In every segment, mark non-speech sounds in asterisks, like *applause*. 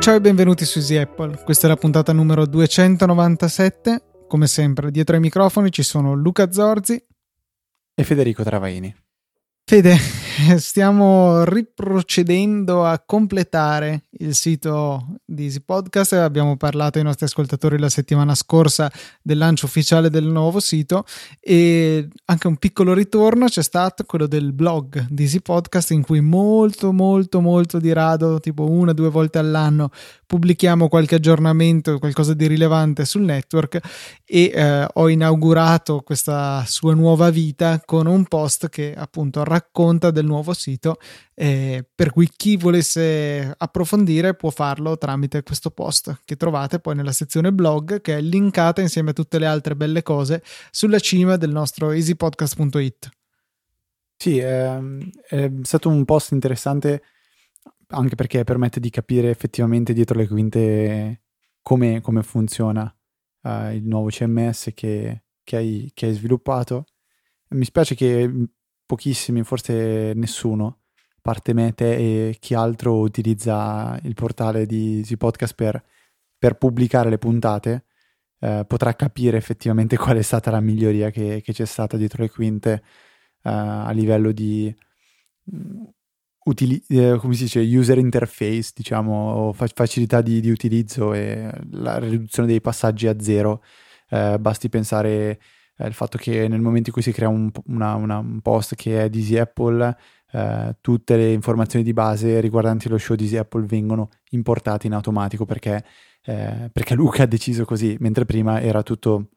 Ciao e benvenuti su Easy Apple. Questa è la puntata numero 297. Come sempre, dietro ai microfoni ci sono Luca Zorzi e Federico Travaini. Fede, *laughs* stiamo riprocedendo a completare il sito di Easy Podcast. Abbiamo parlato ai nostri ascoltatori la settimana scorsa del lancio ufficiale del nuovo sito e anche un piccolo ritorno c'è stato quello del blog di Easy Podcast in cui molto molto molto di rado, tipo una o due volte all'anno, pubblichiamo qualche aggiornamento, qualcosa di rilevante sul network e eh, ho inaugurato questa sua nuova vita con un post che appunto racconta del nuovo sito eh, per cui chi volesse approfondire può farlo tramite questo post che trovate poi nella sezione blog che è linkata insieme a tutte le altre belle cose sulla cima del nostro easypodcast.it. Sì, è, è stato un post interessante anche perché permette di capire effettivamente dietro le quinte come, come funziona uh, il nuovo CMS che, che, hai, che, hai, sviluppato. Mi spiace che pochissimi, forse nessuno, a parte me, te e chi altro utilizza il portale di Easy Podcast per, per pubblicare le puntate, uh, potrà capire effettivamente *laughs* qual è stata la miglioria che, che c'è stata dietro le quinte uh, a livello di utili- eh, dice, user interface, diciamo, fa- facilità di, di, utilizzo e la riduzione dei passaggi a zero. Eh, basti pensare al fatto che nel momento in cui si crea un, una, una, un post che è di Apple, eh, tutte le informazioni di base riguardanti lo show di Easy Apple vengono importate in automatico perché, eh, perché Luca ha deciso così, mentre prima era tutto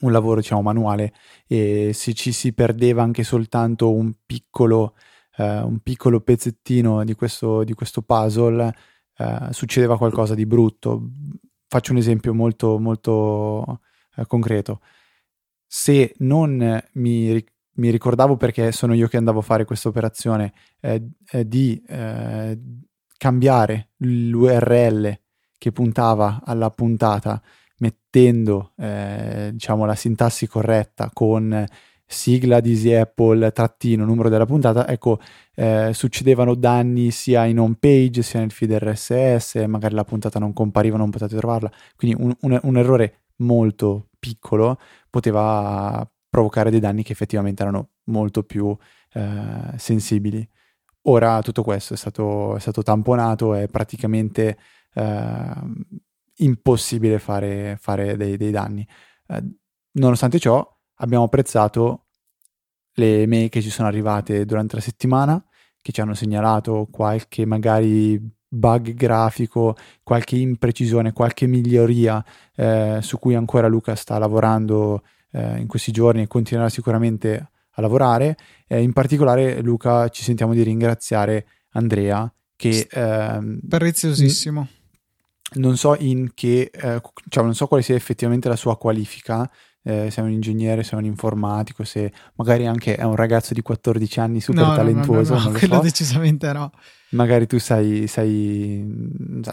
un lavoro diciamo manuale e se ci si perdeva anche soltanto un piccolo eh, un piccolo pezzettino di questo, di questo puzzle, eh, succedeva qualcosa di brutto. Faccio un esempio molto, molto eh, concreto. Se non mi, mi, ricordavo perché sono io che andavo a fare questa operazione eh, eh, di eh, cambiare l'URL che puntava alla puntata mettendo diciamo la sintassi corretta con sigla di Easy Apple, trattino, numero della puntata, ecco, eh, succedevano danni sia in home page sia nel feed RSS, magari la puntata non compariva, non potete trovarla, quindi un, un, un errore molto piccolo poteva provocare dei danni che effettivamente erano molto più eh, sensibili. Ora tutto questo è stato, è stato tamponato, è praticamente eh, impossibile fare, fare dei, dei danni. Eh, nonostante ciò, abbiamo apprezzato le mail che ci sono arrivate durante la settimana, che ci hanno segnalato qualche magari bug grafico, qualche imprecisione, qualche miglioria eh, su cui ancora Luca sta lavorando eh, in questi giorni e continuerà sicuramente a lavorare. Eh, in particolare, Luca, ci sentiamo di ringraziare Andrea che... Ehm, Preziosissimo. Non so in che, eh, cioè non so quale sia effettivamente la sua qualifica, eh, sei un ingegnere, sei un informatico, se magari anche è un ragazzo di 14 anni super no, talentuoso. No, no, no quello so. decisamente no. Magari tu sai, sai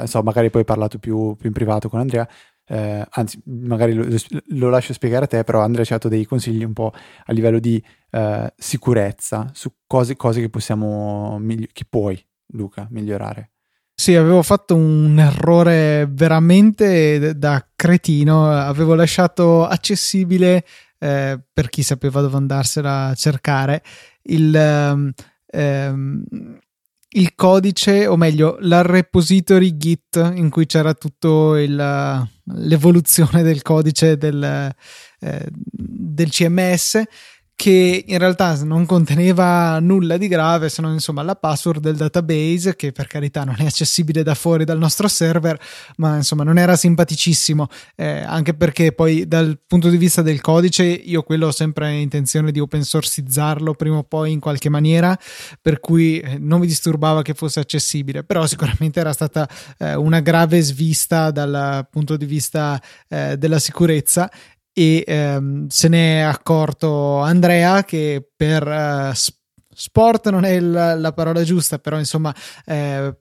so, magari poi hai parlato più, più in privato con Andrea, eh, anzi, magari lo, lo, lascio spiegare a te, però Andrea ci ha dato dei consigli un po' a livello di eh, sicurezza su cose, cose che possiamo, che puoi, Luca, migliorare. Sì, avevo fatto un errore veramente da cretino. Avevo lasciato accessibile eh, per chi sapeva dove andarsela a cercare il, ehm, il codice, o meglio, la repository Git in cui c'era tutto l'evoluzione del codice del, eh, del CMS che in realtà non conteneva nulla di grave se non insomma la password del database che per carità non è accessibile da fuori dal nostro server ma insomma non era simpaticissimo. Eh, anche perché poi dal punto di vista del codice io quello ho sempre intenzione di open sourceizzarlo prima o poi in qualche maniera per cui eh, non mi disturbava che fosse accessibile. Però sicuramente era stata eh, una grave svista dal punto di vista eh, della sicurezza e ehm, se ne è accorto Andrea che per eh, sport non è il, la parola giusta, però insomma eh,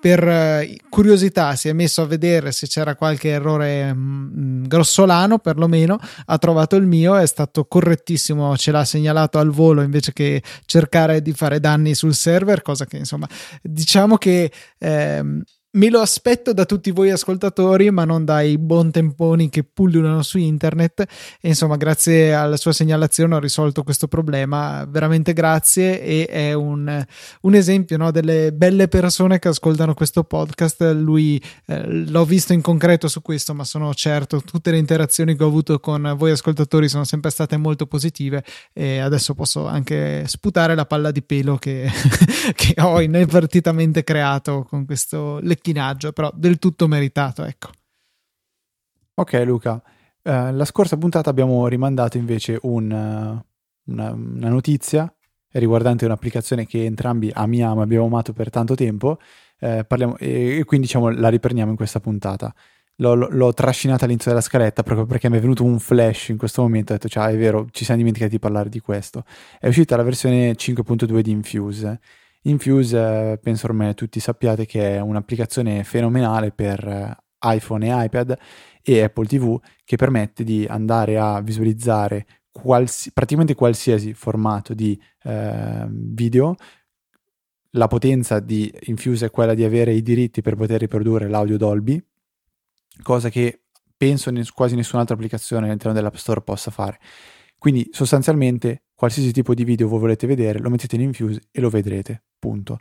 per eh, curiosità si è messo a vedere se c'era qualche errore mh, mm, grossolano perlomeno ha trovato il mio è stato correttissimo ce l'ha segnalato al volo invece che cercare di fare danni sul server cosa che insomma diciamo che ehm, me lo aspetto da tutti voi ascoltatori, ma non dai buon temponi che pullulano su internet. E insomma, grazie alla sua segnalazione ho risolto questo problema. Veramente grazie. E è un, un esempio no, delle belle persone che ascoltano questo podcast. Lui eh, l'ho visto in concreto su questo, ma sono certo tutte le interazioni che ho avuto con voi ascoltatori sono sempre state molto positive. E adesso posso anche sputare la palla di pelo che, *laughs* che ho inavvertitamente creato con questo lecchinaggio, però del tutto meritato, ecco. Ok Luca, eh, la scorsa puntata abbiamo rimandato invece un, uh, una, una, notizia riguardante un'applicazione che entrambi amiamo e abbiamo amato per tanto tempo eh, parliamo, e, e, quindi diciamo la riprendiamo in questa puntata. L'ho, l'ho, trascinata all'inizio della scaletta proprio perché mi è venuto un flash in questo momento. Ho detto, cioè, è vero, ci siamo dimenticati di parlare di questo. È uscita la versione 5.2 di Infuse Infuse, penso ormai tutti sappiate che è un'applicazione fenomenale per eh, iPhone e iPad e Apple TV che permette di andare a visualizzare quals- praticamente qualsiasi formato di eh, video. La potenza di Infuse è quella di avere i diritti per poter riprodurre l'audio Dolby, cosa che penso quasi nessun'altra applicazione all'interno dell'App Store possa fare. Quindi sostanzialmente qualsiasi tipo di video voi volete vedere lo mettete in Infuse e lo vedrete, punto.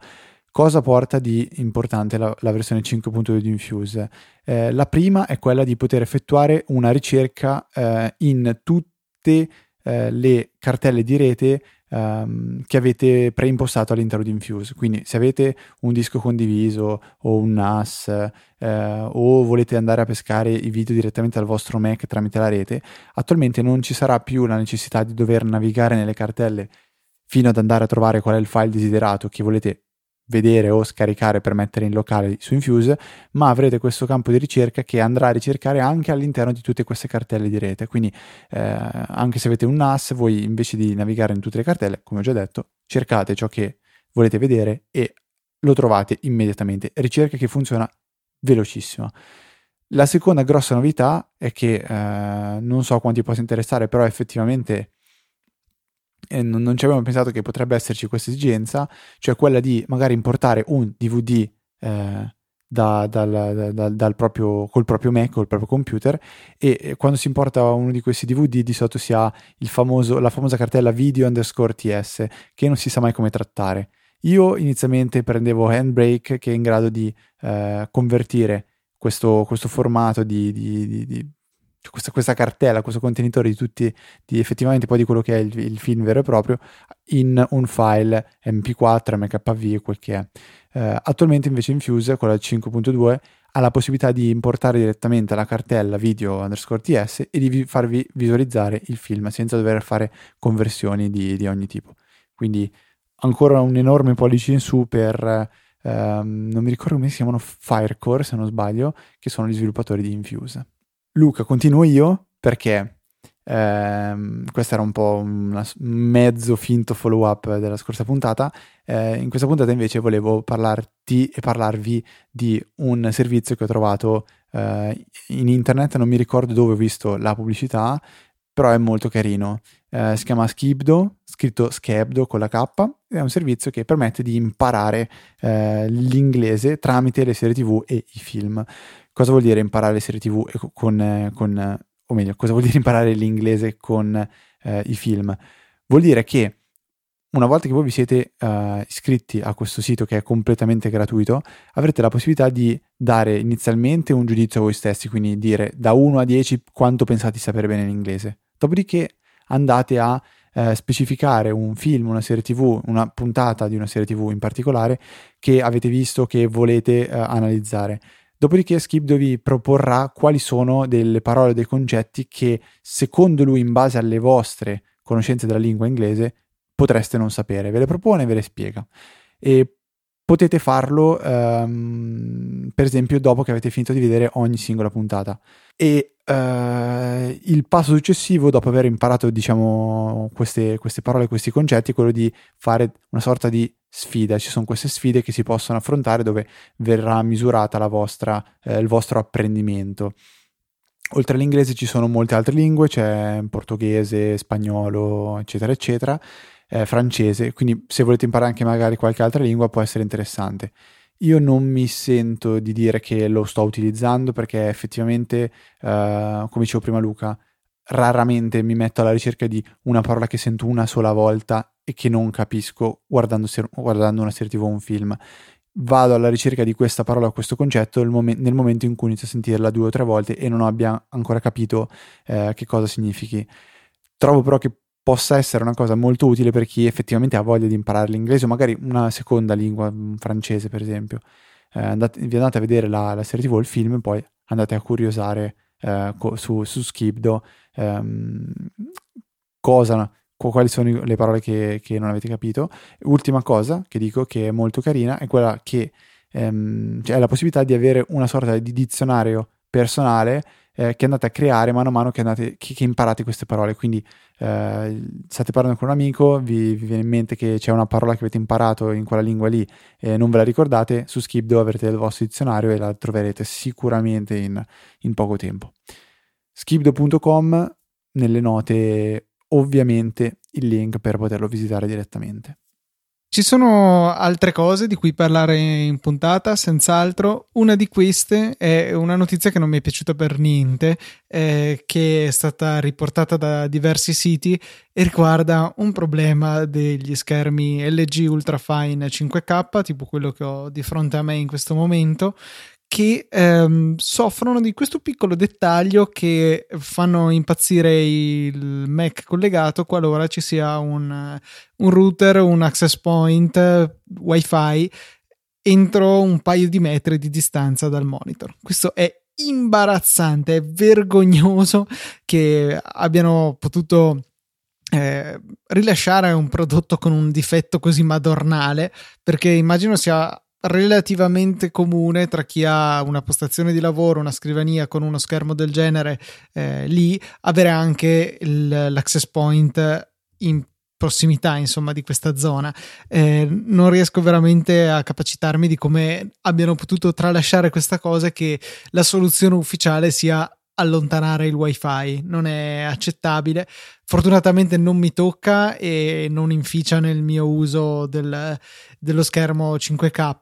Cosa porta di importante la, la versione 5.2 di Infuse? Eh, la prima è quella di poter effettuare una ricerca eh, in tutte eh, le cartelle di rete um, che avete preimpostato all'interno di Infuse. Quindi se avete un disco condiviso o un NAS eh, o volete andare a pescare i video direttamente dal vostro Mac tramite la rete, attualmente non ci sarà più la necessità di dover navigare nelle cartelle fino ad andare a trovare qual è il file desiderato che volete vedere o scaricare per mettere in locale su Infuse, ma avrete questo campo di ricerca che andrà a ricercare anche all'interno di tutte queste cartelle di rete. Quindi eh, anche se avete un NAS, voi invece di navigare in tutte le cartelle, come ho già detto, cercate ciò che volete vedere e lo trovate immediatamente. Ricerca che funziona velocissima. La seconda grossa novità è che eh, non so quanti possa interessare, però effettivamente e non, non ci avevamo pensato che potrebbe esserci questa esigenza, cioè quella di magari importare un DVD eh, da, dal, da, dal proprio, col proprio Mac, col proprio computer e, quando si importa uno di questi DVD di solito si ha famoso, la famosa cartella video underscore TS che non si sa mai come trattare. Io inizialmente prendevo Handbrake che è in grado di eh, convertire questo, questo formato di, di, di, questa, questa, cartella, questo contenitore di tutti, di effettivamente poi di quello che è il, il, film vero e proprio, in un file MP4, MKV, quel che è. Eh, attualmente invece Infuse, con la 5.2, ha la possibilità di importare direttamente la cartella video underscore ts e di farvi visualizzare il film senza dover fare conversioni di, di ogni tipo. Quindi ancora un enorme pollice in su per... Um, non mi ricordo come si chiamano Firecore se non sbaglio, che sono gli sviluppatori di Infuse. Luca, continuo io perché ehm, questo era un po' un mezzo finto follow up della scorsa puntata. Eh, in questa puntata invece volevo parlarti e parlarvi di un servizio che ho trovato eh, in internet, non mi ricordo dove ho visto la pubblicità, però è molto carino. Eh, si chiama Skibdo, scritto Skebdo con la K, è un servizio che permette di imparare eh, l'inglese tramite le serie TV e i film. Cosa vuol dire imparare serie TV con, con o meglio, cosa vuol dire imparare l'inglese con eh, i film? Vuol dire che una volta che voi vi siete uh, iscritti a questo sito che è completamente gratuito, avrete la possibilità di dare inizialmente un giudizio a voi stessi, quindi dire da 1 a 10 quanto pensate di sapere bene l'inglese. Dopodiché andate a uh, specificare un film, una serie tv, una puntata di una serie tv in particolare che avete visto che volete uh, analizzare. Dopodiché Skip vi proporrà quali sono delle parole, dei concetti che secondo lui in base alle vostre conoscenze della lingua inglese potreste non sapere. Ve le propone e ve le spiega. E potete farlo um, per esempio dopo che avete finito di vedere ogni singola puntata. E uh, il passo successivo, dopo aver imparato diciamo queste, queste parole, questi concetti, è quello di fare una sorta di sfida, ci sono queste sfide che si possono affrontare dove verrà misurata vostra, eh, il vostro apprendimento. Oltre all'inglese ci sono molte altre lingue, c'è portoghese, spagnolo, eccetera, eccetera, eh, francese, quindi se volete imparare anche magari qualche altra lingua può essere interessante. io non mi sento di dire che lo sto utilizzando perché effettivamente, uh, come dicevo prima Luca, raramente mi metto alla ricerca di una parola che sento una sola volta e che non capisco guardando, ser- guardando una serie tv o un film. Vado alla ricerca di questa parola o questo concetto nel, mom- nel, momento in cui inizio a sentirla due o tre volte e non abbia ancora capito eh, che cosa significhi. Trovo però che possa essere una cosa molto utile per chi effettivamente ha voglia di imparare l'inglese o magari una seconda lingua, francese per esempio. Eh, andate, vi andate a vedere la, la serie tv o il film e poi andate a curiosare eh, su, su Skibdo ehm, cosa, quali sono le parole che, che, non avete capito. Ultima cosa che dico che è molto carina è quella che ehm, cioè la possibilità di avere una sorta di dizionario personale eh, che andate a creare mano a mano che, andate, che, che imparate queste parole. Quindi eh, state parlando con un amico, vi, vi, viene in mente che c'è una parola che avete imparato in quella lingua lì e non ve la ricordate, su Skipdo avrete il vostro dizionario e la troverete sicuramente in, in poco tempo. Skipdo.com nelle note ovviamente il link per poterlo visitare direttamente. Ci sono altre cose di cui parlare in puntata, senz'altro. Una di queste è una notizia che non mi è piaciuta per niente, eh, che è stata riportata da diversi siti e riguarda un problema degli schermi LG Ultrafine 5K, tipo quello che ho di fronte a me in questo momento, che ehm, soffrono di questo piccolo dettaglio che fanno impazzire il Mac collegato qualora ci sia un, un router, un access point, wifi entro un paio di metri di distanza dal monitor. Questo è imbarazzante, è vergognoso che abbiano potuto eh, rilasciare un prodotto con un difetto così madornale, perché immagino sia relativamente comune tra chi ha una postazione di lavoro, una scrivania con uno schermo del genere eh, lì, avere anche il, l'access point in prossimità insomma di questa zona. Eh, non riesco veramente a capacitarmi di come abbiano potuto tralasciare questa cosa che la soluzione ufficiale sia allontanare il wifi. Non è accettabile. Fortunatamente non mi tocca e non inficia nel mio uso del, dello schermo 5K,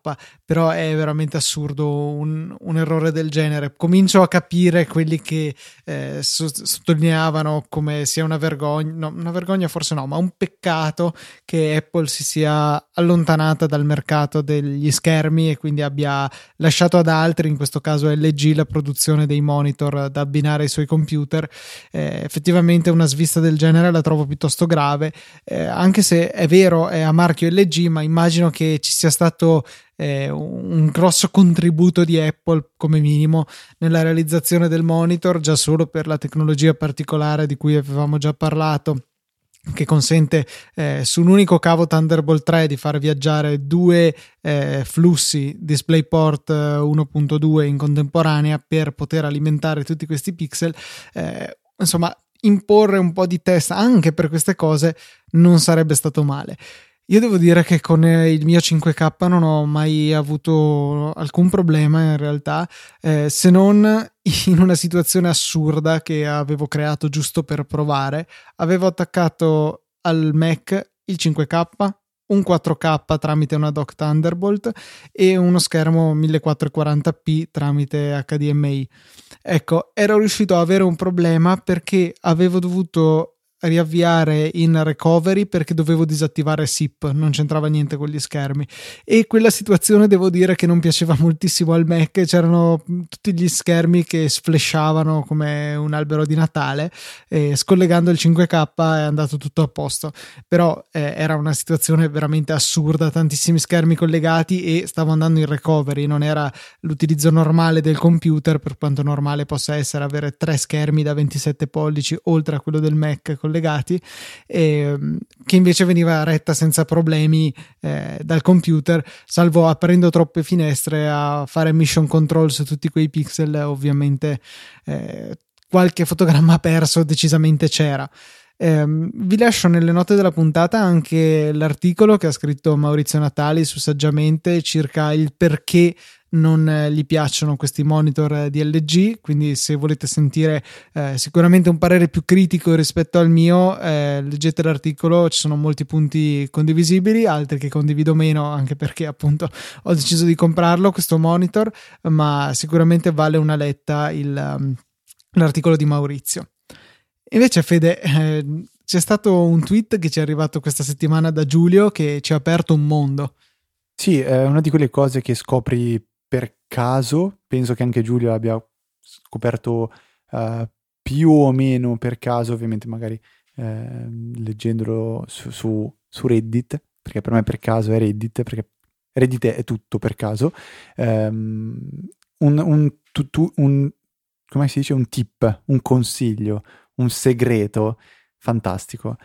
però è veramente assurdo un, un errore del genere. Comincio a capire quelli che eh, sottolineavano come sia una vergogna, no, una vergogna forse no, ma un peccato che Apple si sia allontanata dal mercato degli schermi e quindi abbia lasciato ad altri, in questo caso LG, la produzione dei monitor da abbinare ai suoi computer. Eh, effettivamente una svista del genere la trovo piuttosto grave, eh, anche se è vero è a marchio LG, ma immagino che ci sia stato eh, un grosso contributo di Apple come minimo nella realizzazione del monitor, già solo per la tecnologia particolare di cui avevamo già parlato che consente eh, su un unico cavo Thunderbolt 3 di far viaggiare due eh, flussi DisplayPort 1.2 eh, in contemporanea per poter alimentare tutti questi pixel. Eh, insomma, imporre un po' di test anche per queste cose non sarebbe stato male. Io devo dire che con il mio 5K non ho mai avuto alcun problema in realtà, eh, se non *laughs* in una situazione assurda che avevo creato giusto per provare. Avevo attaccato al Mac il 5K, un 4K tramite una dock Thunderbolt e uno schermo 1440p tramite HDMI. Ecco, ero riuscito a avere un problema perché avevo dovuto riavviare in recovery perché dovevo disattivare SIP, non c'entrava niente con gli schermi. E quella situazione devo dire che non piaceva *laughs* moltissimo al Mac, c'erano tutti gli schermi che sflashavano come un albero di Natale e scollegando il 5K è andato tutto a posto, però eh, era una situazione veramente assurda, tantissimi schermi collegati e stavo andando in recovery, non era l'utilizzo normale del computer per quanto normale possa essere avere tre schermi da 27 pollici oltre a quello del Mac collegati, eh, che invece veniva retta senza problemi eh, dal computer, salvo aprendo troppe finestre a fare mission control su tutti quei pixel, ovviamente eh, qualche fotogramma *laughs* perso decisamente c'era. Eh, vi lascio nelle note della puntata anche l'articolo che ha scritto Maurizio Natali su Saggiamente circa il perché non eh, gli piacciono questi monitor di LG, quindi se volete sentire eh, sicuramente un parere più critico rispetto al mio, eh, leggete l'articolo, ci sono molti punti condivisibili, altri che condivido meno, anche perché appunto ho deciso di comprarlo questo monitor, ma sicuramente vale una letta il, um, l'articolo di Maurizio. Invece, Fede, eh, c'è stato un tweet che ci è arrivato questa settimana da Giulio che ci ha aperto un mondo. Sì, è una di quelle cose che scopri caso. Penso che anche Giulio abbia scoperto uh, più o meno per caso, ovviamente magari eh, leggendolo su, su, su, Reddit, perché per me per caso è Reddit, perché Reddit è tutto per caso. Um, un, un, tu, tu, un, come si dice, un tip, un consiglio, un segreto fantastico.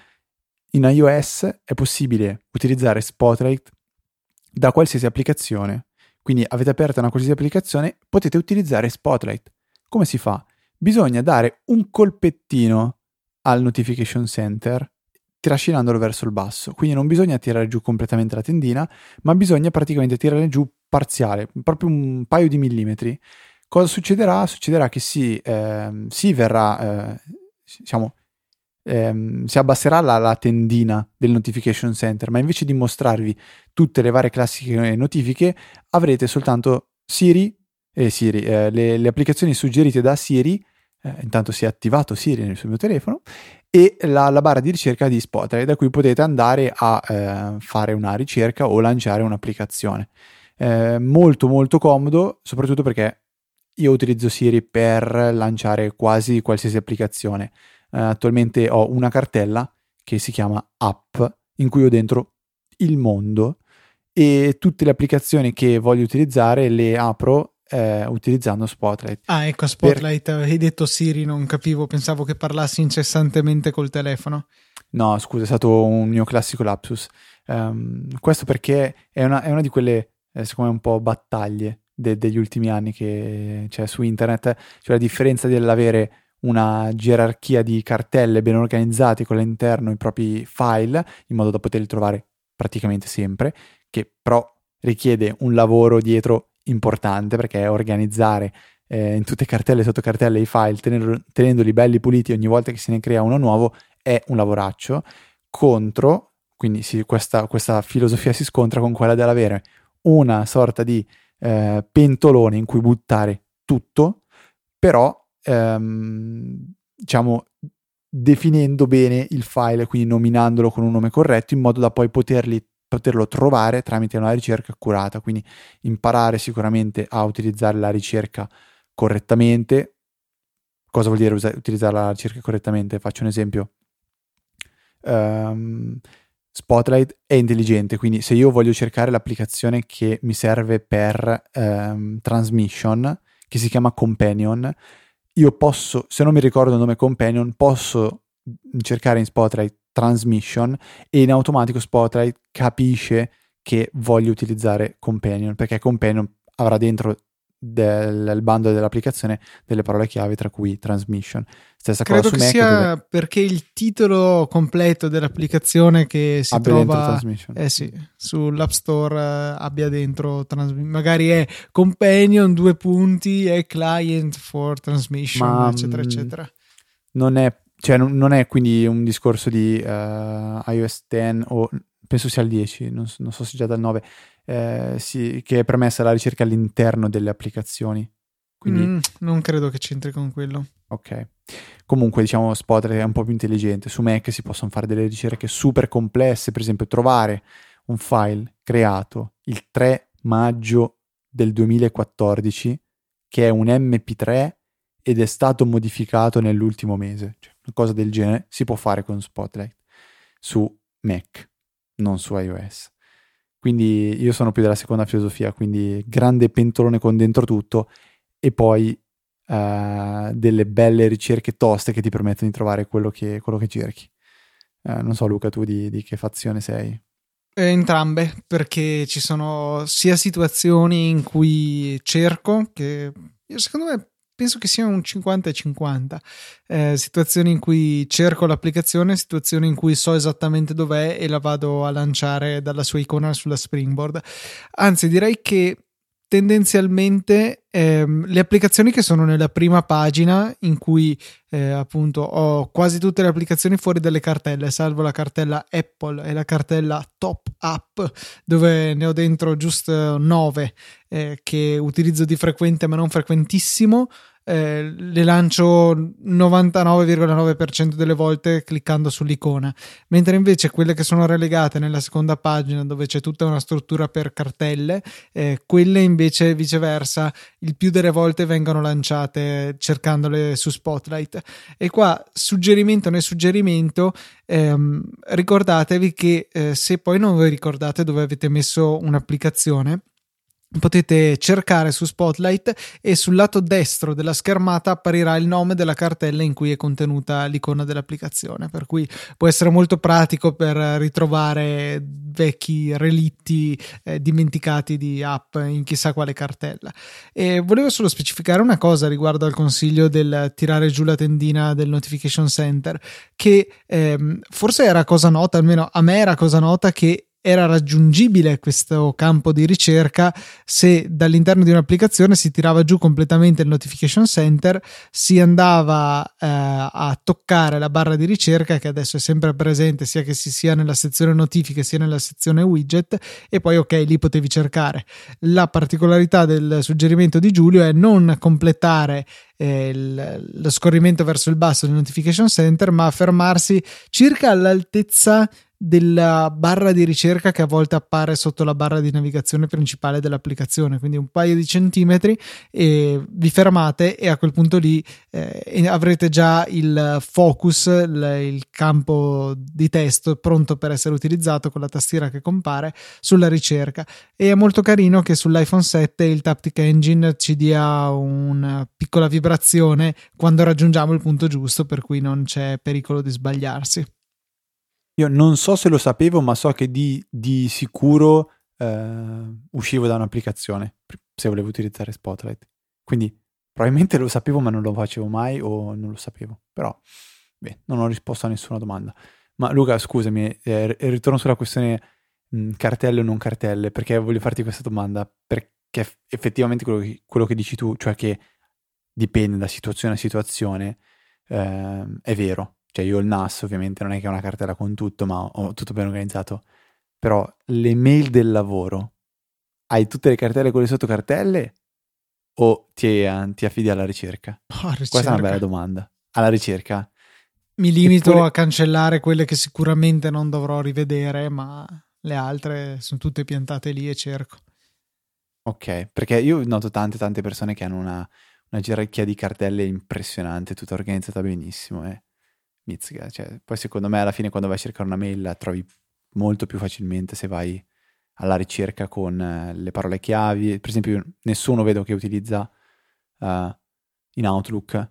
In iOS è possibile utilizzare Spotlight da qualsiasi applicazione. Quindi avete aperta una qualsiasi applicazione, potete utilizzare Spotlight. Come si fa? Bisogna dare un colpettino al notification center trascinandolo verso il basso. Quindi non bisogna tirare giù completamente la tendina, ma bisogna praticamente tirare giù parziale, proprio un paio di millimetri. Cosa succederà? Succederà che si, eh, si verrà, eh, diciamo, ehm, si abbasserà la, la, tendina del notification center, ma invece di mostrarvi tutte le varie classiche notifiche, avrete soltanto Siri, eh, Siri eh, le, le, applicazioni suggerite da Siri. Eh, intanto si è attivato Siri nel mio telefono e la, la, barra di ricerca di Spotlight da cui potete andare a eh, fare una ricerca o lanciare un'applicazione. Eh, molto molto comodo, soprattutto perché io utilizzo Siri per lanciare quasi qualsiasi applicazione. Uh, attualmente ho una cartella che si chiama App, in cui ho dentro il mondo e tutte le applicazioni che voglio utilizzare le apro eh, utilizzando Spotlight. Ah, ecco, Spotlight, per... hai detto Siri, non capivo, pensavo che parlassi incessantemente col telefono. No, scusa, è stato un mio classico lapsus. Um, questo perché è una, è una, di quelle, eh, secondo me, un po' battaglie de- degli ultimi anni che c'è su internet, cioè la differenza dell'avere una gerarchia di cartelle ben organizzate con all'interno i propri file in modo da poterli trovare praticamente sempre, che però richiede un lavoro dietro importante perché organizzare eh, in tutte cartelle e sottocartelle i file, tenendo, tenendoli belli puliti ogni volta che se ne crea uno nuovo, è un lavoraccio. Contro, quindi sì, questa, questa filosofia si scontra con quella dell'avere una sorta di eh, pentolone in cui buttare tutto, però ehm, diciamo, definendo bene il file, quindi nominandolo con un nome corretto, in modo da poi poterli, poterlo trovare tramite una ricerca accurata. Quindi imparare sicuramente a utilizzare la ricerca correttamente. Cosa vuol dire utilizzare la ricerca correttamente? Faccio un esempio. Um, Spotlight è intelligente, quindi se io voglio cercare l'applicazione che mi serve per um, transmission, che si chiama Companion, io posso, se non mi ricordo il nome Companion, posso cercare in Spotlight Transmission e in automatico Spotlight capisce che voglio utilizzare Companion perché Companion avrà dentro del bando dell'applicazione delle parole chiave tra cui transmission. Stessa credo cosa su che Mac sia dove... perché il titolo completo dell'applicazione che si abbia trova eh sì, sull'app store uh, abbia dentro transmission magari è companion due punti e client for transmission Ma, eccetera mm, eccetera. non è, cioè, non è quindi un discorso di uh, iOS 10 o penso sia il 10 non, non so se già dal 9 eh, si, che è permessa la ricerca all'interno delle applicazioni. Quindi... Mm, non credo che c'entri con quello. Ok. Comunque, diciamo, Spotlight è un po' più intelligente. Su Mac si possono fare delle ricerche super complesse, per esempio trovare un file creato il 3 maggio del 2014 che è un MP3 ed è stato modificato nell'ultimo mese. Cioè, una cosa del genere si può fare con Spotlight su Mac, non su iOS. Quindi io sono più della seconda filosofia, quindi grande pentolone con dentro tutto e poi uh, delle belle ricerche toste che ti permettono di trovare quello che, quello che cerchi. Uh, non so Luca, tu di, di che fazione sei? Entrambe, perché ci sono sia situazioni in cui cerco, che secondo me penso che sia un 50 e 50. Eh, situazioni in cui cerco l'applicazione, situazioni in cui so esattamente dov'è e la vado a lanciare dalla sua icona sulla Springboard. Anzi, direi che tendenzialmente ehm, le applicazioni che sono nella prima pagina in cui eh, appunto ho quasi tutte le applicazioni fuori dalle cartelle salvo la cartella Apple e la cartella Top App dove ne ho dentro giusto 9 eh, che utilizzo di frequente ma non frequentissimo eh, le lancio 99,9% delle volte cliccando sull'icona, mentre invece quelle che sono relegate nella seconda pagina dove c'è tutta una struttura per cartelle, eh, quelle invece viceversa il più delle volte vengono lanciate cercandole su Spotlight. E qua suggerimento nel suggerimento, ehm, ricordatevi che eh, se poi non vi ricordate dove avete messo un'applicazione, potete cercare su Spotlight e sul lato destro della schermata apparirà il nome della cartella in cui è contenuta l'icona dell'applicazione per cui può essere molto pratico per ritrovare vecchi relitti eh, dimenticati di app in chissà quale cartella. E volevo solo specificare una cosa riguardo al consiglio del tirare giù la tendina del notification center che ehm, forse era cosa nota almeno a me era cosa nota che era raggiungibile questo campo di ricerca se dall'interno di un'applicazione si tirava giù completamente il notification center, si andava eh, a toccare la barra di ricerca che adesso è sempre presente sia che si sia nella sezione notifiche sia nella sezione widget e poi ok lì potevi cercare. La particolarità del suggerimento di Giulio è non completare eh, il, lo scorrimento verso il basso del notification center ma fermarsi circa all'altezza della barra di ricerca che a volte appare sotto la barra di navigazione principale dell'applicazione, quindi un paio di centimetri e vi fermate e a quel punto lì eh, avrete già il focus, il, il, campo di testo pronto per essere utilizzato con la tastiera che compare sulla ricerca e è molto carino che sull'iPhone 7 il Taptic Engine ci dia una piccola vibrazione quando raggiungiamo il punto giusto per cui non c'è pericolo di sbagliarsi. Io non so se lo sapevo, ma so che di, di sicuro eh, uscivo da un'applicazione se volevo utilizzare Spotlight. Quindi probabilmente lo sapevo, ma non lo facevo mai o non lo sapevo. Però, beh, non ho risposto a nessuna domanda. Ma Luca, scusami, eh, ritorno sulla questione mh, cartelle o non cartelle, perché voglio farti questa domanda. Perché effettivamente quello che, quello che dici tu, cioè che dipende da situazione a situazione, eh, è vero cioè io ho il NAS ovviamente non è che è una cartella con tutto, ma ho tutto ben organizzato, però le mail del lavoro, hai tutte le cartelle con le sottocartelle o ti, eh, ti affidi alla ricerca? *laughs* Oh, ricerca? Questa è una bella domanda. Alla ricerca? Mi limito Eppure... a cancellare quelle che sicuramente non dovrò rivedere, ma le altre sono tutte piantate lì e cerco. Ok, perché io noto tante tante persone che hanno una, una gerarchia di cartelle impressionante, tutta organizzata benissimo. Eh mizzica. Cioè, poi secondo me alla fine quando vai a cercare una mail la trovi molto più facilmente se vai alla ricerca con uh, le parole chiavi. Per esempio, nessuno vedo che utilizza uh, in Outlook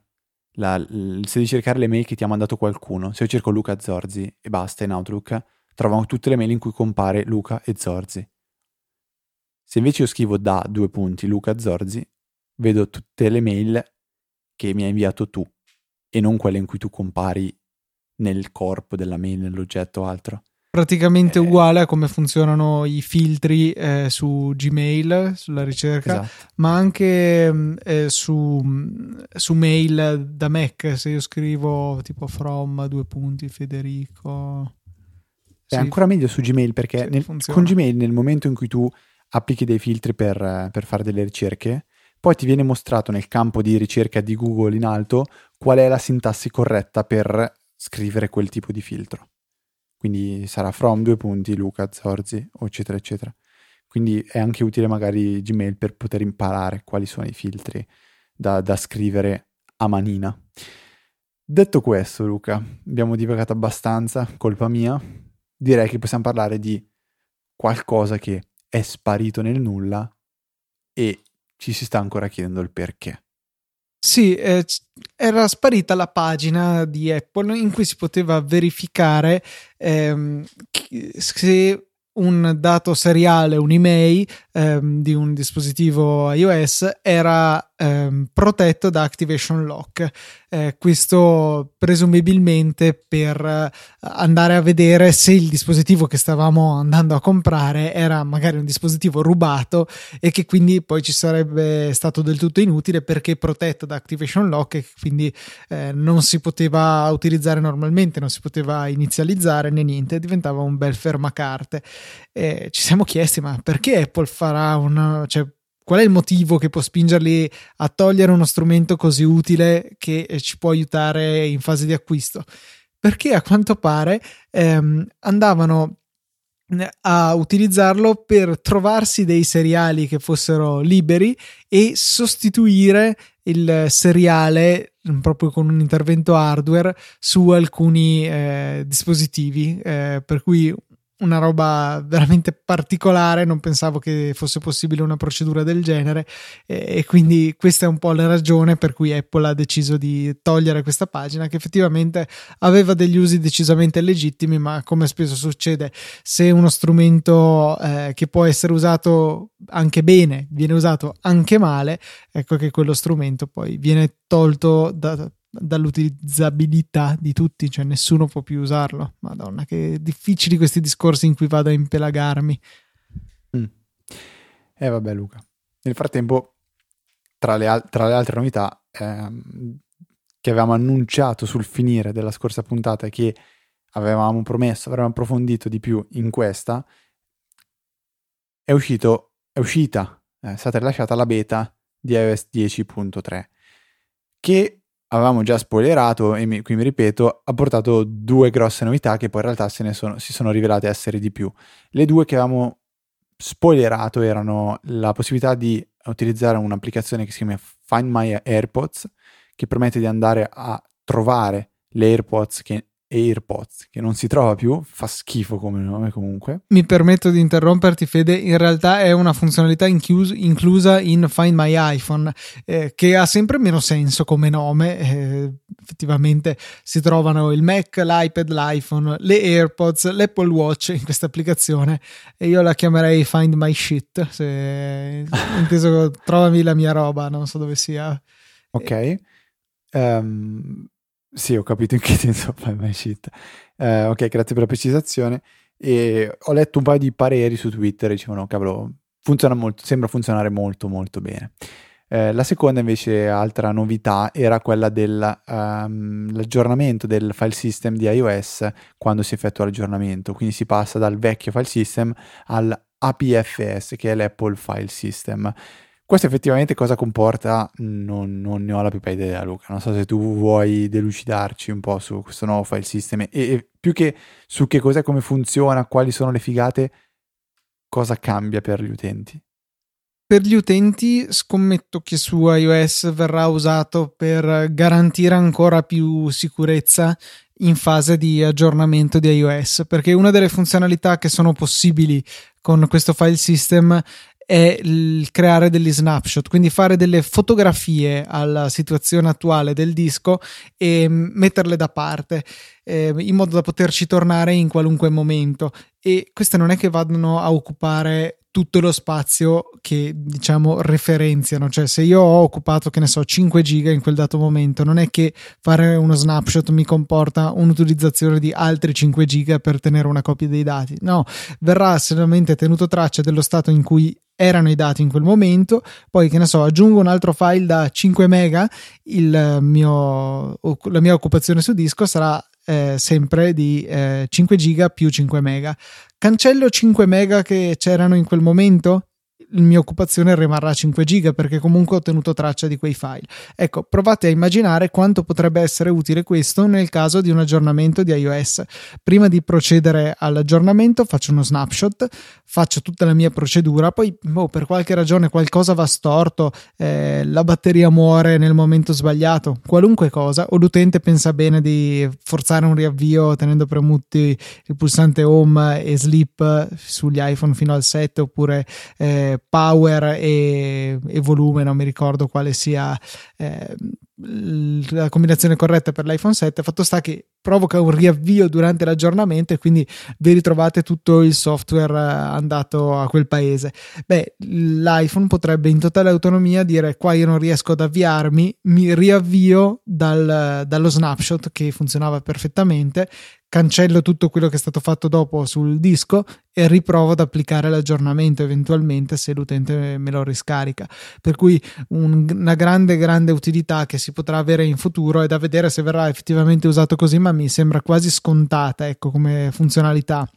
la, l- se devi cercare le mail che ti ha mandato qualcuno. Se io cerco Luca Zorzi e basta in Outlook, trovo tutte le mail in cui compare Luca e Zorzi. Se invece io scrivo da due punti Luca Zorzi, vedo tutte le mail che mi hai inviato tu e non quelle in cui tu compari nel corpo della mail, nell'oggetto o altro. Praticamente eh, uguale a come funzionano i filtri eh, su Gmail, sulla ricerca, esatto. ma anche mm, eh, su, mm, su, mail da Mac. Se io scrivo tipo from due punti Federico. È sì, ancora meglio su Gmail perché nel, con Gmail nel momento in cui tu applichi dei filtri per, per fare delle ricerche, poi ti viene mostrato nel campo di ricerca di Google in alto qual è la sintassi corretta per scrivere quel tipo di filtro. Quindi sarà from due punti Luca Zorzi, eccetera, eccetera. Quindi è anche utile magari Gmail per poter imparare quali sono i filtri da, da scrivere a manina. Detto questo, Luca, abbiamo divagato abbastanza, colpa mia. Direi che possiamo parlare di qualcosa che è sparito nel nulla e ci si sta ancora chiedendo il perché. Sì, eh, era sparita la pagina di Apple in cui si poteva verificare ehm, se un dato seriale, un'email ehm, di un dispositivo iOS era ehm, protetto da Activation Lock. Eh, questo presumibilmente per eh, andare a vedere se il dispositivo che stavamo andando a comprare era magari un dispositivo rubato e che quindi poi ci sarebbe stato del tutto inutile perché protetto da Activation Lock e quindi eh, non si poteva utilizzare normalmente, non si poteva inizializzare né niente, diventava un bel fermacarte. Eh, ci siamo chiesti ma perché Apple farà una... Cioè, qual è il motivo che può spingerli a togliere uno strumento così utile che eh, ci può aiutare in fase di acquisto? Perché a quanto pare ehm, andavano eh, a utilizzarlo per trovarsi dei seriali che fossero liberi e sostituire il seriale mm, proprio con un intervento hardware su alcuni eh, dispositivi eh, per cui una roba veramente particolare, non pensavo che fosse possibile una procedura del genere e, quindi questa è un po' la ragione per cui Apple ha deciso di togliere questa pagina che effettivamente aveva degli usi decisamente legittimi, ma come spesso succede, se uno strumento eh, che può essere usato anche bene viene usato anche male, ecco che quello strumento poi viene tolto da dall'utilizzabilità di tutti, cioè nessuno può più usarlo. Madonna, che difficili questi discorsi in cui vado a impelagarmi. Mm. Eh vabbè Luca. Nel frattempo, tra le, al- tra le altre novità ehm, che avevamo annunciato sul finire della scorsa puntata e che avevamo promesso, avremmo approfondito di più in questa, è uscito, è uscita, è stata rilasciata la beta di iOS 10.3 che avevamo già spoilerato e mi, qui mi ripeto, ha portato due grosse novità che poi in realtà sono, si sono rivelate essere di più. Le due che avevamo spoilerato erano la possibilità di utilizzare un'applicazione che si chiama Find My AirPods, che permette di andare a trovare le AirPods che AirPods, che non si trova più, fa schifo come nome comunque. Mi permetto di interromperti Fede, in realtà è una funzionalità inchius- inclusa in Find My iPhone, eh, che ha sempre meno senso come nome, eh, effettivamente si trovano il Mac, l'iPad, l'iPhone, le AirPods, l'Apple Watch in questa applicazione e io la chiamerei Find My Shit, se *laughs* inteso trovami la mia roba, non so dove sia. Ok. Um, sì, ho capito in che *laughs* senso fai mai shit. Eh, ok, grazie per la precisazione. E ho letto un paio di pareri su Twitter dicevano, cavolo, funziona molto, sembra funzionare molto molto bene. Eh, la seconda invece altra novità era quella dell'aggiornamento ehm, um, del file system di iOS quando si effettua l'aggiornamento, quindi si passa dal vecchio file system all'APFS che è l'Apple File System. Questo effettivamente cosa comporta? Non, non, ne ho la più pallida idea, Luca. Non so se tu vuoi delucidarci un po' su questo nuovo file system e, e più che su che cos'è, come funziona, quali sono le figate, cosa cambia per gli utenti. Per gli utenti scommetto che su iOS verrà usato per garantire ancora più sicurezza in fase di aggiornamento di iOS, perché una delle funzionalità che sono possibili con questo file system è il creare degli snapshot, quindi fare delle fotografie alla situazione attuale del disco e metterle da parte eh, in modo da poterci tornare in qualunque momento. E queste non è che vadano a occupare tutto lo spazio che diciamo referenziano, cioè se io ho occupato che ne so 5 giga in quel dato momento, non è che fare uno snapshot mi comporta un'utilizzazione di altri 5 giga per tenere una copia dei dati, no, verrà solamente tenuto traccia dello stato in cui erano i dati in quel momento, poi che ne so, aggiungo un altro file da 5 mega, mio, la mia occupazione su disco sarà eh, sempre di eh, 5 giga più 5 mega. Cancello 5 mega che c'erano in quel momento? La mia occupazione rimarrà 5 giga perché comunque ho tenuto traccia di quei file. Ecco, provate a immaginare quanto potrebbe essere utile questo nel caso di un aggiornamento di iOS. Prima di procedere all'aggiornamento faccio uno snapshot, faccio tutta la mia procedura, poi boh, per qualche ragione qualcosa va storto, eh, la batteria muore nel momento sbagliato, qualunque cosa, o l'utente pensa bene di forzare un riavvio tenendo premuti il pulsante home e sleep sugli iPhone fino al 7 oppure eh, power e, e, volume, non mi ricordo quale sia eh, la combinazione corretta per l'iPhone 7. Fatto sta che provoca un riavvio durante l'aggiornamento e quindi vi ritrovate tutto il software eh, andato a quel paese. Beh, l'iPhone potrebbe in totale autonomia dire qua io non riesco ad avviarmi, mi riavvio dal, dallo snapshot che funzionava perfettamente, cancello tutto quello che è stato fatto dopo sul disco e riprovo ad applicare l'aggiornamento eventualmente se l'utente me lo riscarica. Per cui un, una grande, grande utilità che si potrà avere in futuro è da vedere se verrà effettivamente usato così, ma mi sembra quasi scontata ecco, come funzionalità.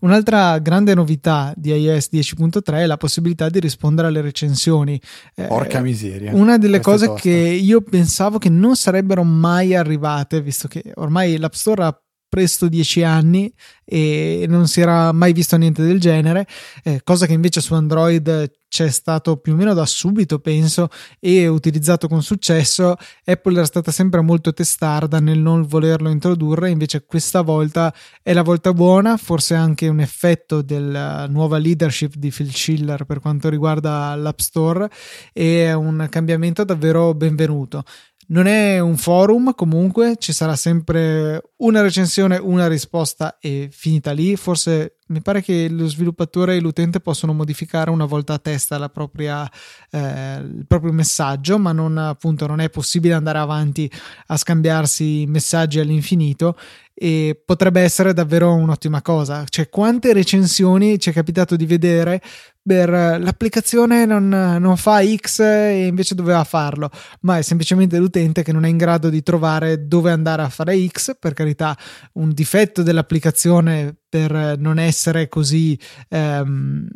Un'altra grande novità di iOS 10.3 è la possibilità di rispondere alle recensioni. Eh, Porca eh, miseria. Una delle cose che io pensavo che non sarebbero mai arrivate, visto che ormai l'App Store ha presto dieci anni e non si era mai visto niente del genere, eh, cosa che invece su Android c'è stato più o meno da subito, penso, e utilizzato con successo. Apple era stata sempre molto testarda nel non volerlo introdurre, invece questa volta è la volta buona, forse anche un effetto della nuova leadership di Phil Schiller per quanto riguarda l'App Store e è un cambiamento davvero benvenuto. Non è un forum, comunque ci sarà sempre una recensione, una risposta e finita lì. Forse mi pare che lo sviluppatore e l'utente possono modificare una volta a testa propria, eh, il proprio messaggio, ma non, appunto, non è possibile andare avanti a scambiarsi messaggi all'infinito e potrebbe essere davvero un'ottima cosa. Cioè, quante recensioni ci è capitato di vedere l'applicazione non, non, fa X e invece doveva farlo, ma è semplicemente l'utente che non è in grado di trovare dove andare a fare X. Per carità, un difetto dell'applicazione per non essere così ehm,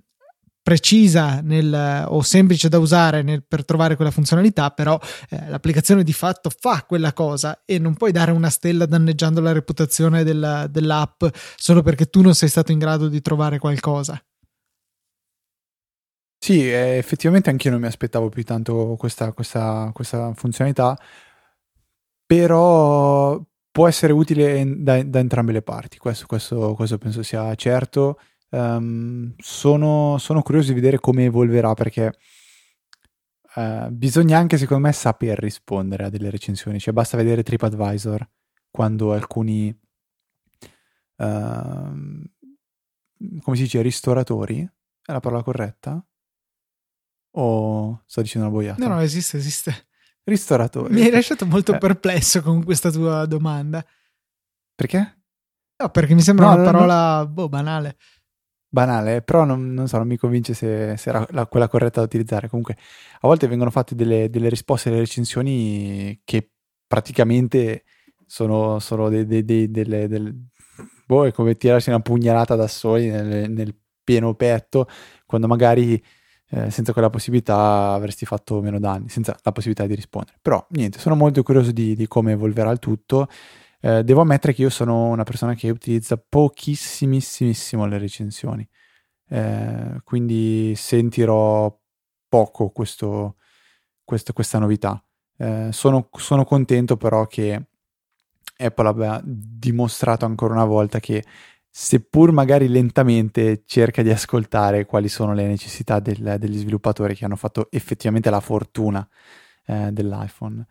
precisa nel, o semplice da usare nel, per trovare quella funzionalità, però eh, l'applicazione di fatto fa quella cosa e non puoi dare una stella danneggiando la reputazione della, dell'app solo perché tu non sei stato in grado di trovare qualcosa. Sì, eh, effettivamente anche io non mi aspettavo più tanto questa, questa, questa funzionalità, però può essere utile da, da entrambe le parti, questo, questo, questo penso sia certo Um, sono, sono, curioso di vedere come evolverà perché uh, bisogna anche, secondo me, saper rispondere a delle recensioni. Cioè, basta vedere TripAdvisor quando alcuni, uh, come si dice, ristoratori, è la parola corretta? O sto dicendo una boiata? No, no, esiste, esiste. Ristoratori. Mi hai lasciato molto eh. perplesso con questa tua domanda. Perché? No, perché mi sembra no, una parola no. boh, banale banale, però non, non, so, non mi convince se, se era la, quella corretta da utilizzare. Comunque, a volte vengono fatte delle, delle risposte alle recensioni che praticamente sono, sono dei, dei, dei, delle, delle, boh, è come tirarsi una pugnalata da soli nel, nel pieno petto, quando magari eh, senza quella possibilità avresti fatto meno danni, senza la possibilità di rispondere. Però niente, sono molto curioso di, di come evolverà il tutto. Eh, devo ammettere che io sono una persona che utilizza pochissimissimissimo le recensioni, eh, quindi sentirò poco questo, questo, questa novità. Eh, sono, sono contento però che Apple abbia dimostrato ancora una volta che seppur magari lentamente cerca di ascoltare quali sono le necessità del, degli sviluppatori che hanno fatto effettivamente la fortuna eh, dell'iPhone.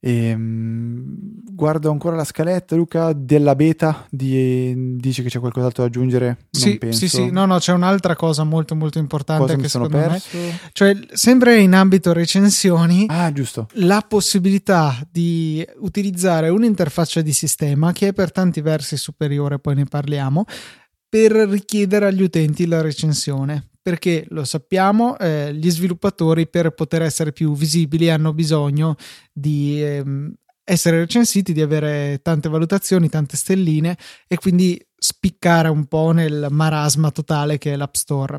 E, um, guardo ancora la scaletta, Luca, della beta. Di, dici che c'è qualcos'altro da aggiungere? Sì, sì, sì, no, no, c'è un'altra cosa molto, molto importante cosa che sono perso? me, cioè, sempre in ambito recensioni, ah, giusto. la possibilità di utilizzare un'interfaccia di sistema che è per tanti versi superiore, poi ne parliamo, per richiedere agli utenti la recensione perché lo sappiamo, eh, gli sviluppatori per poter essere più visibili hanno bisogno di ehm, essere recensiti, di avere tante valutazioni, tante stelline e quindi spiccare un po' nel marasma totale che è l'App Store.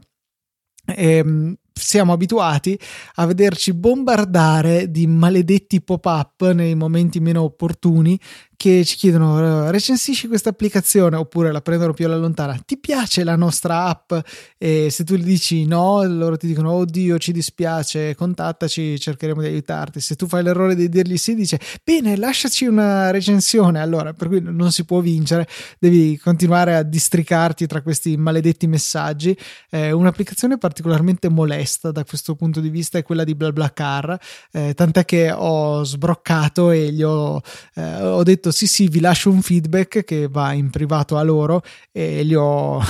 E, ehm, siamo abituati a vederci bombardare di maledetti pop-up nei momenti meno opportuni che ci chiedono recensisci questa applicazione? Oppure la prendono più alla lontana. Ti piace la nostra app? E se tu gli dici no loro ti dicono oddio ci dispiace contattaci cercheremo di aiutarti. Se tu fai l'errore di dirgli sì dice bene lasciaci una recensione. Allora per cui non si può vincere devi continuare a districarti tra questi maledetti messaggi. È un'applicazione particolarmente molesta da questo punto di vista è quella di BlaBlaCar, eh, tant'è che ho sbroccato e gli ho, eh, ho detto sì sì vi lascio un feedback che va in privato a loro e *laughs* gli ho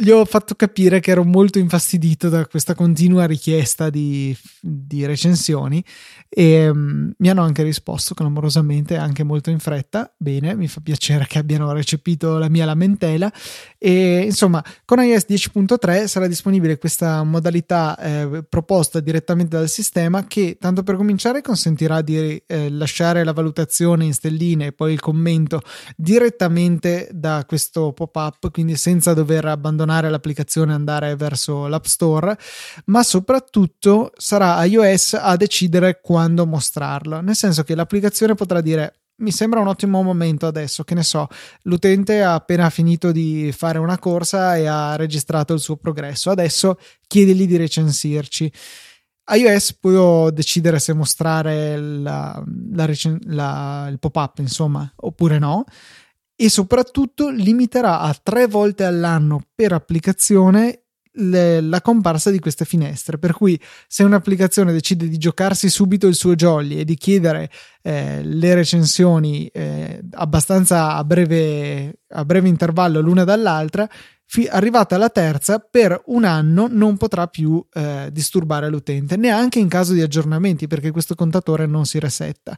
gli ho fatto capire che ero molto infastidito da questa continua richiesta di, di recensioni e um, mi hanno anche risposto clamorosamente, anche molto in fretta. Bene, mi fa piacere che abbiano recepito la mia lamentela. E insomma, con iOS 10.3 sarà disponibile questa modalità eh, proposta direttamente dal sistema che, tanto per cominciare, consentirà di eh, lasciare la valutazione in stelline e poi il commento direttamente da questo pop-up, quindi senza dover abbandonare l'applicazione e andare verso l'App Store, ma soprattutto sarà iOS a decidere quando quando mostrarlo, nel senso che l'applicazione potrà dire mi sembra un ottimo momento adesso, che ne so, l'utente ha appena finito di fare una corsa e ha registrato il suo progresso, adesso chiedigli di recensirci. iOS può decidere se mostrare la, la, la, il pop-up, insomma, oppure no, e soprattutto limiterà a tre volte all'anno per applicazione le, la comparsa di queste finestre. Per cui, se un'applicazione decide di giocarsi subito il suo jolly e di chiedere eh, le recensioni eh, abbastanza a breve, a breve intervallo l'una dall'altra, fi- arrivata alla terza, per un anno non potrà più eh, disturbare l'utente, neanche in caso di aggiornamenti, perché questo contatore non si resetta.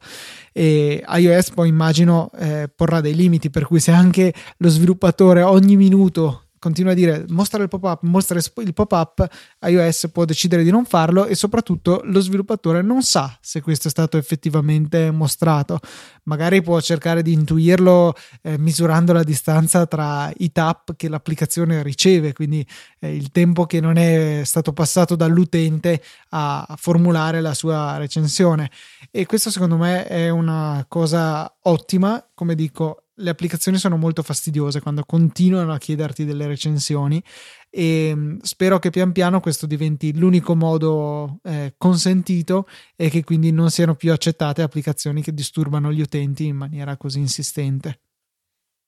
E iOS poi immagino eh, porrà dei limiti, per cui se anche lo sviluppatore ogni minuto continua a dire mostra il pop-up, mostra il pop-up, iOS può decidere di non farlo e soprattutto lo sviluppatore non sa se questo è stato effettivamente mostrato. Magari può cercare di intuirlo eh, misurando la distanza tra i tap che l'applicazione riceve, quindi eh, il tempo che non è stato passato dall'utente a formulare la sua recensione. E questo secondo me è una cosa ottima, come dico, le applicazioni sono molto fastidiose quando continuano a chiederti delle recensioni e mm, spero che pian piano questo diventi l'unico modo eh, consentito e che quindi non siano più accettate applicazioni che disturbano gli utenti in maniera così insistente.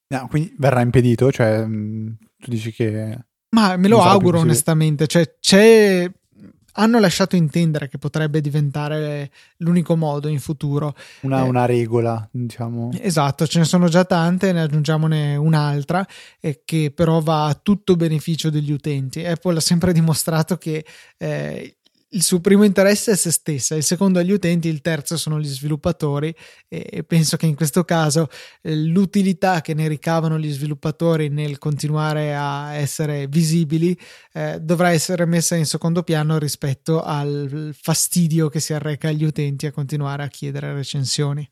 No, quindi verrà impedito, cioè mm, tu dici che... Ma me lo auguro onestamente, cioè c'è hanno lasciato intendere che potrebbe diventare l'unico modo in futuro. Una, eh, una, regola, diciamo. Esatto, ce ne sono già tante, ne aggiungiamone un'altra, eh, che però va a tutto beneficio degli utenti. Apple ha sempre dimostrato che eh, il suo primo interesse è se stessa, il secondo è gli utenti, il terzo sono gli sviluppatori e penso che in questo caso eh, l'utilità che ne ricavano gli sviluppatori nel continuare a essere visibili eh, dovrà essere messa in secondo piano rispetto al fastidio che si arreca agli utenti a continuare a chiedere recensioni.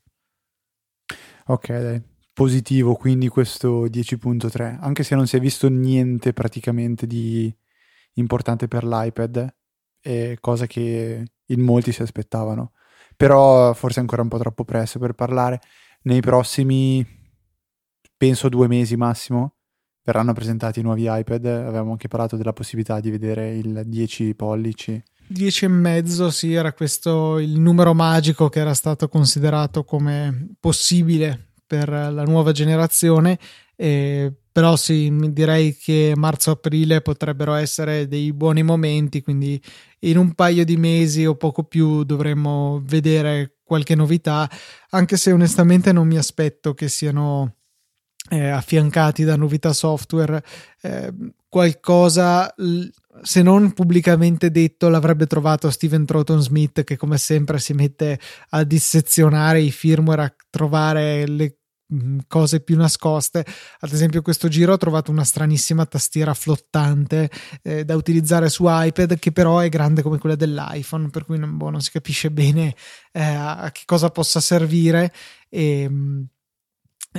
Ok, dai. Positivo quindi questo 10.3, anche se non si è visto niente praticamente di importante per l'iPad e cosa che in molti si aspettavano. Però forse è ancora un po' troppo presto per parlare. Nei prossimi, penso due mesi massimo, verranno presentati i nuovi iPad. Avevamo anche parlato della possibilità di vedere il 10 pollici. 10 e mezzo, sì, era questo il numero magico che era stato considerato come possibile per la nuova generazione. E però sì, direi che marzo-aprile potrebbero essere dei buoni momenti, quindi in un paio di mesi o poco più dovremmo vedere qualche novità, anche se onestamente non mi aspetto che siano eh, affiancati da novità software. Eh, qualcosa, se non pubblicamente detto, l'avrebbe trovato Steven Troughton Smith, che come sempre si mette a dissezionare i firmware, a trovare le cose più nascoste. Ad esempio, questo giro ho trovato una stranissima tastiera flottante eh, da utilizzare su iPad, che però è grande come quella dell'iPhone, per cui non, boh, non si capisce bene eh, a che cosa possa servire. E, mm,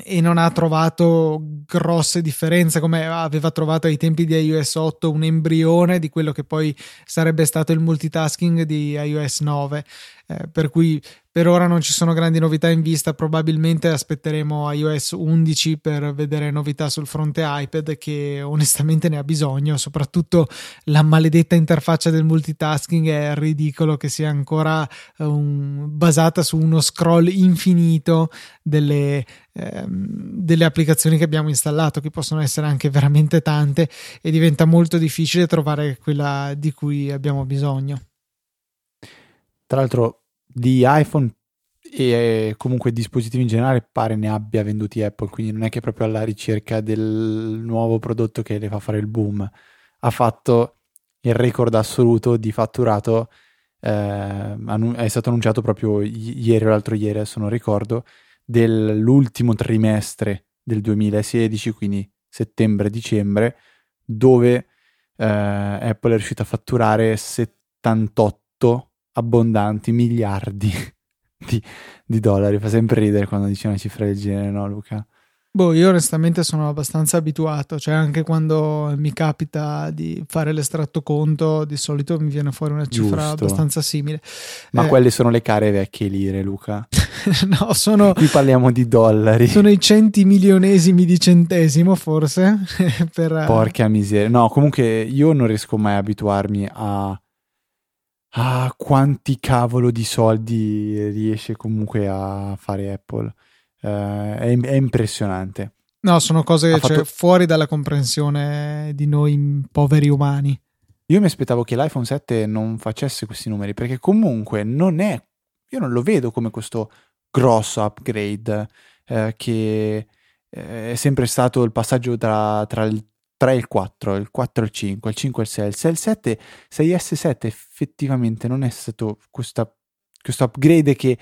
e non ha trovato grosse differenze come aveva trovato ai tempi di iOS 8 un embrione di quello che poi sarebbe stato il multitasking di iOS 9 eh, per cui per ora non ci sono grandi novità in vista, probabilmente aspetteremo iOS 11 per vedere novità sul fronte iPad che onestamente ne ha bisogno, soprattutto la maledetta interfaccia del multitasking è ridicolo che sia ancora um, basata su uno scroll infinito delle, ehm, delle applicazioni che abbiamo installato, che possono essere anche veramente tante e diventa molto difficile trovare quella di cui abbiamo bisogno. Tra l'altro di iPhone e comunque dispositivi in generale pare ne abbia venduti Apple, quindi non è che proprio alla ricerca del nuovo prodotto che le fa fare il boom. Ha fatto il record assoluto di fatturato, eh, è stato annunciato proprio ieri o l'altro ieri, adesso non ricordo, dell'ultimo trimestre del 2016, quindi settembre-dicembre, dove eh, Apple è riuscita a fatturare 78 abbondanti miliardi *laughs* di, di, dollari. Fa sempre ridere quando dice una cifra del genere, no, Luca? Boh, io onestamente sono abbastanza abituato, cioè anche quando mi capita di fare l'estratto conto, di solito mi viene fuori una cifra Giusto. abbastanza simile. Ma eh, quelle sono le care vecchie lire, Luca. *laughs* no, sono... Qui parliamo di dollari. Sono i centimilionesimi di centesimo, forse. *laughs* per... Porca miseria. No, comunque io non riesco mai a abituarmi a ah, quanti cavolo di soldi riesce comunque a fare Apple. Uh, è, è, impressionante. No, sono cose cioè, fatto... fuori dalla comprensione di noi poveri umani. Io mi aspettavo che l'iPhone 7 non facesse questi numeri perché comunque non è, io non lo vedo come questo grosso upgrade eh, che eh, è sempre stato il passaggio tra, tra il 3 e il 4, il 4 e il 5, il 5 e il 6, il 6 e il 7, 6S7 effettivamente non è stato questa, questo upgrade che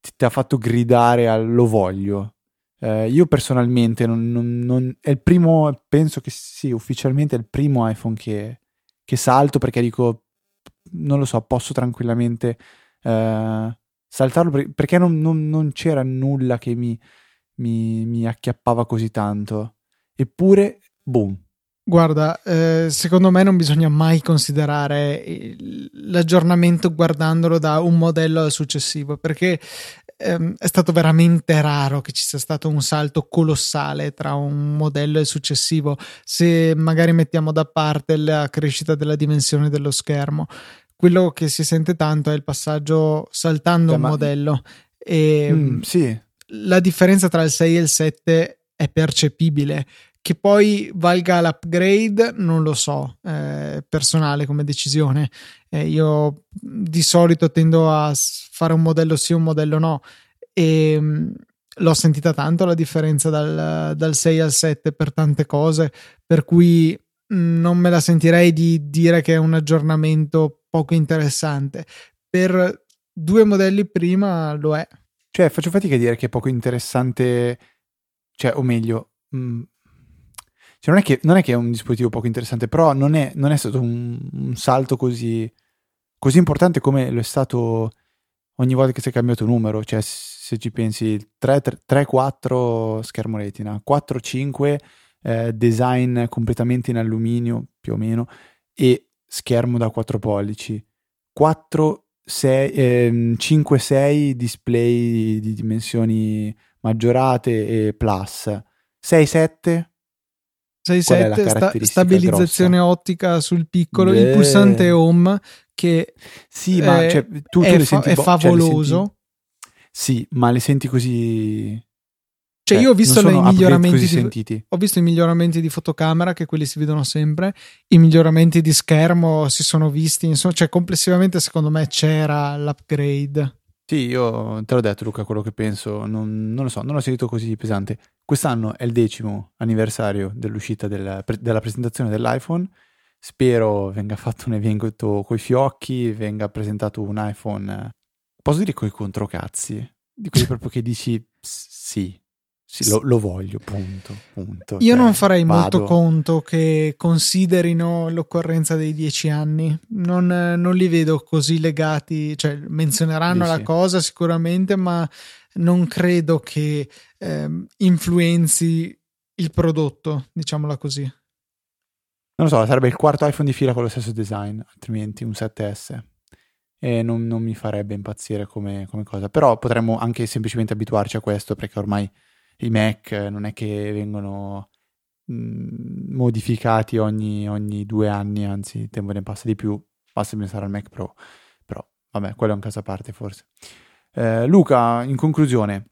ti, ha fatto gridare al lo voglio. Eh, io personalmente non, non, non, è il primo, penso che sì, ufficialmente è il primo iPhone che, che salto perché dico, non lo so, posso tranquillamente eh, saltarlo perché non, non, c'era nulla che mi, mi, mi acchiappava così tanto. Eppure, boom, Guarda, eh, secondo me non bisogna mai considerare l'aggiornamento guardandolo da un modello al successivo, perché ehm, è stato veramente raro che ci sia stato un salto colossale tra un modello e il successivo, se magari mettiamo da parte la crescita della dimensione dello schermo. Quello che si sente tanto è il passaggio saltando cioè, un ma... modello. E mm, sì. La differenza tra il 6 e il 7 è percepibile che poi valga l'upgrade, non lo so, eh, personale come decisione. Eh, io di solito tendo a fare un modello sì, un modello no. E mh, mm, l'ho sentita tanto la differenza dal, dal 6 al 7 per tante cose, per cui mh, non me la sentirei di dire che è un aggiornamento poco interessante. Per due modelli prima lo è. Cioè, faccio fatica a dire che è poco interessante, cioè, o meglio, mh, cioè non, è che, non, è che, è un dispositivo poco interessante, però non è, non è stato un, un, salto così, così importante come lo è stato ogni volta che si è cambiato numero. Cioè, se ci pensi, 3-4 schermo retina, 4-5 eh, design completamente in alluminio, più o meno, e schermo da 4 pollici, 4 6, eh, 5-6 display di dimensioni maggiorate e plus, 6-7 6.7 sta- stabilizzazione grossa? ottica sul piccolo, Beh. il pulsante home che sì, ma cioè, tu, tu è, fa- è, favoloso. Cioè, senti... Sì, ma le senti così cioè, io ho visto i miglioramenti di, ho visto i miglioramenti di fotocamera, che quelli si vedono sempre, i miglioramenti di schermo si sono visti, insomma, cioè complessivamente secondo me c'era l'upgrade. Sì, io te l'ho detto Luca quello che penso, non, non lo so, non l'ho sentito così pesante. Quest'anno è il decimo anniversario dell'uscita della, della presentazione dell'iPhone, spero venga fatto un evento coi fiocchi, venga presentato un iPhone, posso dire coi controcazzi, di quelli proprio che dici sì, sì, lo, lo, voglio, punto. punto. Io cioè, non farei vado. molto conto che considerino l'occorrenza dei dieci anni. Non, non li vedo così legati, cioè menzioneranno Dici. la cosa sicuramente, ma non credo che eh, influenzi il prodotto, diciamola così. Non lo so, sarebbe il quarto iPhone di fila con lo stesso design, altrimenti un 7S. e non, non mi farebbe impazzire come, come, cosa. Però potremmo anche semplicemente abituarci a questo perché ormai i Mac non è che vengono mm, modificati ogni, ogni, due anni, anzi il tempo ne passa di più, basta pensare al Mac Pro. Però vabbè, quello è un caso a parte forse. Eh, Luca, in conclusione,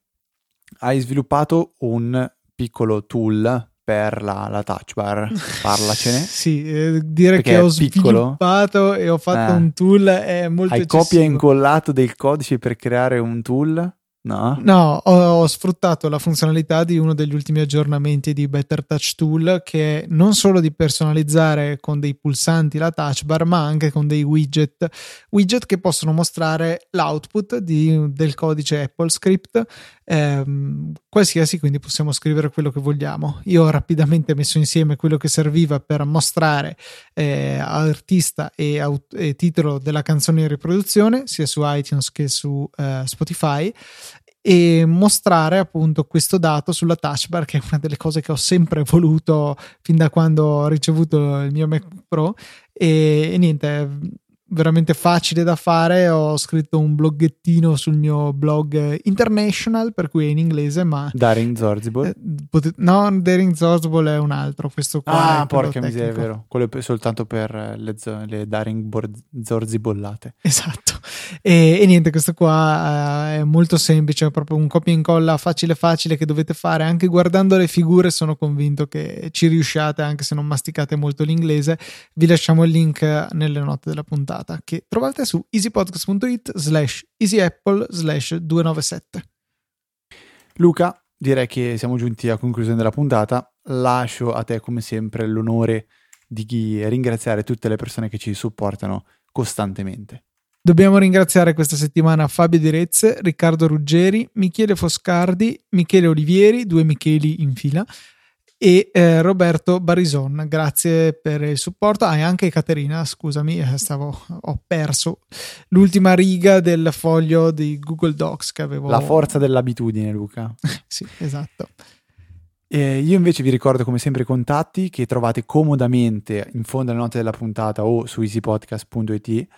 hai sviluppato un piccolo tool per la, la touch bar, *laughs* parlacene. sì, eh, dire Perché che ho sviluppato e ho fatto eh. un tool è molto Hai eccessivo. copia e incollato del codice per creare un tool? No, no ho, ho, sfruttato la funzionalità di uno degli ultimi aggiornamenti di Better Touch Tool che è non solo di personalizzare con dei pulsanti la touch bar ma anche con dei widget. Widget che possono mostrare l'output di, del codice Apple Script ehm, qualsiasi quindi possiamo scrivere quello che vogliamo. Io ho rapidamente messo insieme quello che serviva per mostrare eh, artista e, aut- e, titolo della canzone in riproduzione sia su iTunes che su eh, Spotify e mostrare appunto questo dato sulla touch bar che è una delle cose che ho sempre voluto fin da quando ho ricevuto il mio Mac Pro. E, e niente veramente facile da fare. Ho scritto un bloggettino sul mio blog international, per cui è in inglese, ma... Daring Zorzible? Eh, no, Daring Zorzible è un altro, questo qua. Ah, porca miseria, è vero. Quello è soltanto per le, zo- le Daring Bor- Zorzibollate. Esatto. E, e, niente, questo qua uh, è molto semplice, è proprio un copia e incolla facile facile che dovete fare. Anche guardando le figure sono convinto che ci riusciate, anche se non masticate molto l'inglese. Vi lasciamo il link nelle note della puntata puntata che trovate su easypodcast.it slash easyapple slash 297. Luca, direi che siamo giunti a conclusione della puntata. Lascio a te come sempre l'onore di ringraziare tutte le persone che ci supportano costantemente. Dobbiamo ringraziare questa settimana Fabio Direzze, Riccardo Ruggeri, Michele Foscardi, Michele Olivieri, due Micheli in fila, e eh, Roberto Barison. Grazie per il supporto. Ah, e anche Caterina, scusami, eh, stavo, ho perso l'ultima riga del foglio di Google Docs che avevo. La forza dell'abitudine, Luca. *laughs* sì, esatto. Eh, io invece vi ricordo come sempre i contatti che trovate comodamente in fondo alle note della puntata o su easypodcast.it.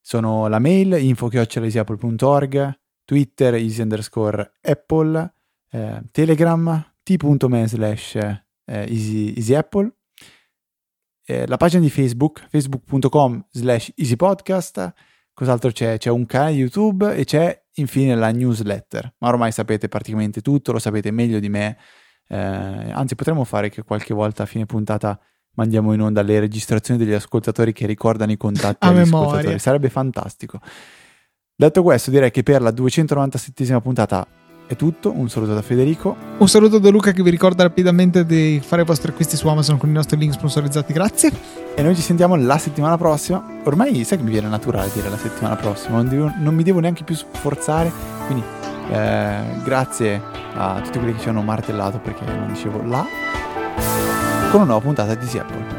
Sono la mail info-easyapple.org, Twitter easy underscore apple, eh, Telegram t.me slash eh, Easy, Easy Apple, eh, la pagina di Facebook, facebook.com slash easypodcast, cos'altro c'è? C'è un canale YouTube e c'è infine la newsletter, ma ormai sapete praticamente tutto, lo sapete meglio di me, eh, anzi potremmo fare che qualche volta a fine puntata mandiamo in onda le registrazioni degli ascoltatori che ricordano i contatti *laughs* a ascoltatori, sarebbe fantastico. Detto questo, direi che per la 297esima puntata è tutto, un saluto da Federico. Un saluto da Luca che vi ricorda rapidamente di fare i vostri acquisti su Amazon con i nostri link sponsorizzati, grazie. E noi ci sentiamo la settimana prossima. Ormai sai che mi viene naturale dire la settimana prossima, non, devo, non mi devo neanche più sforzare, quindi eh, grazie a tutti quelli che ci hanno martellato perché non dicevo là, con una nuova puntata di Apple.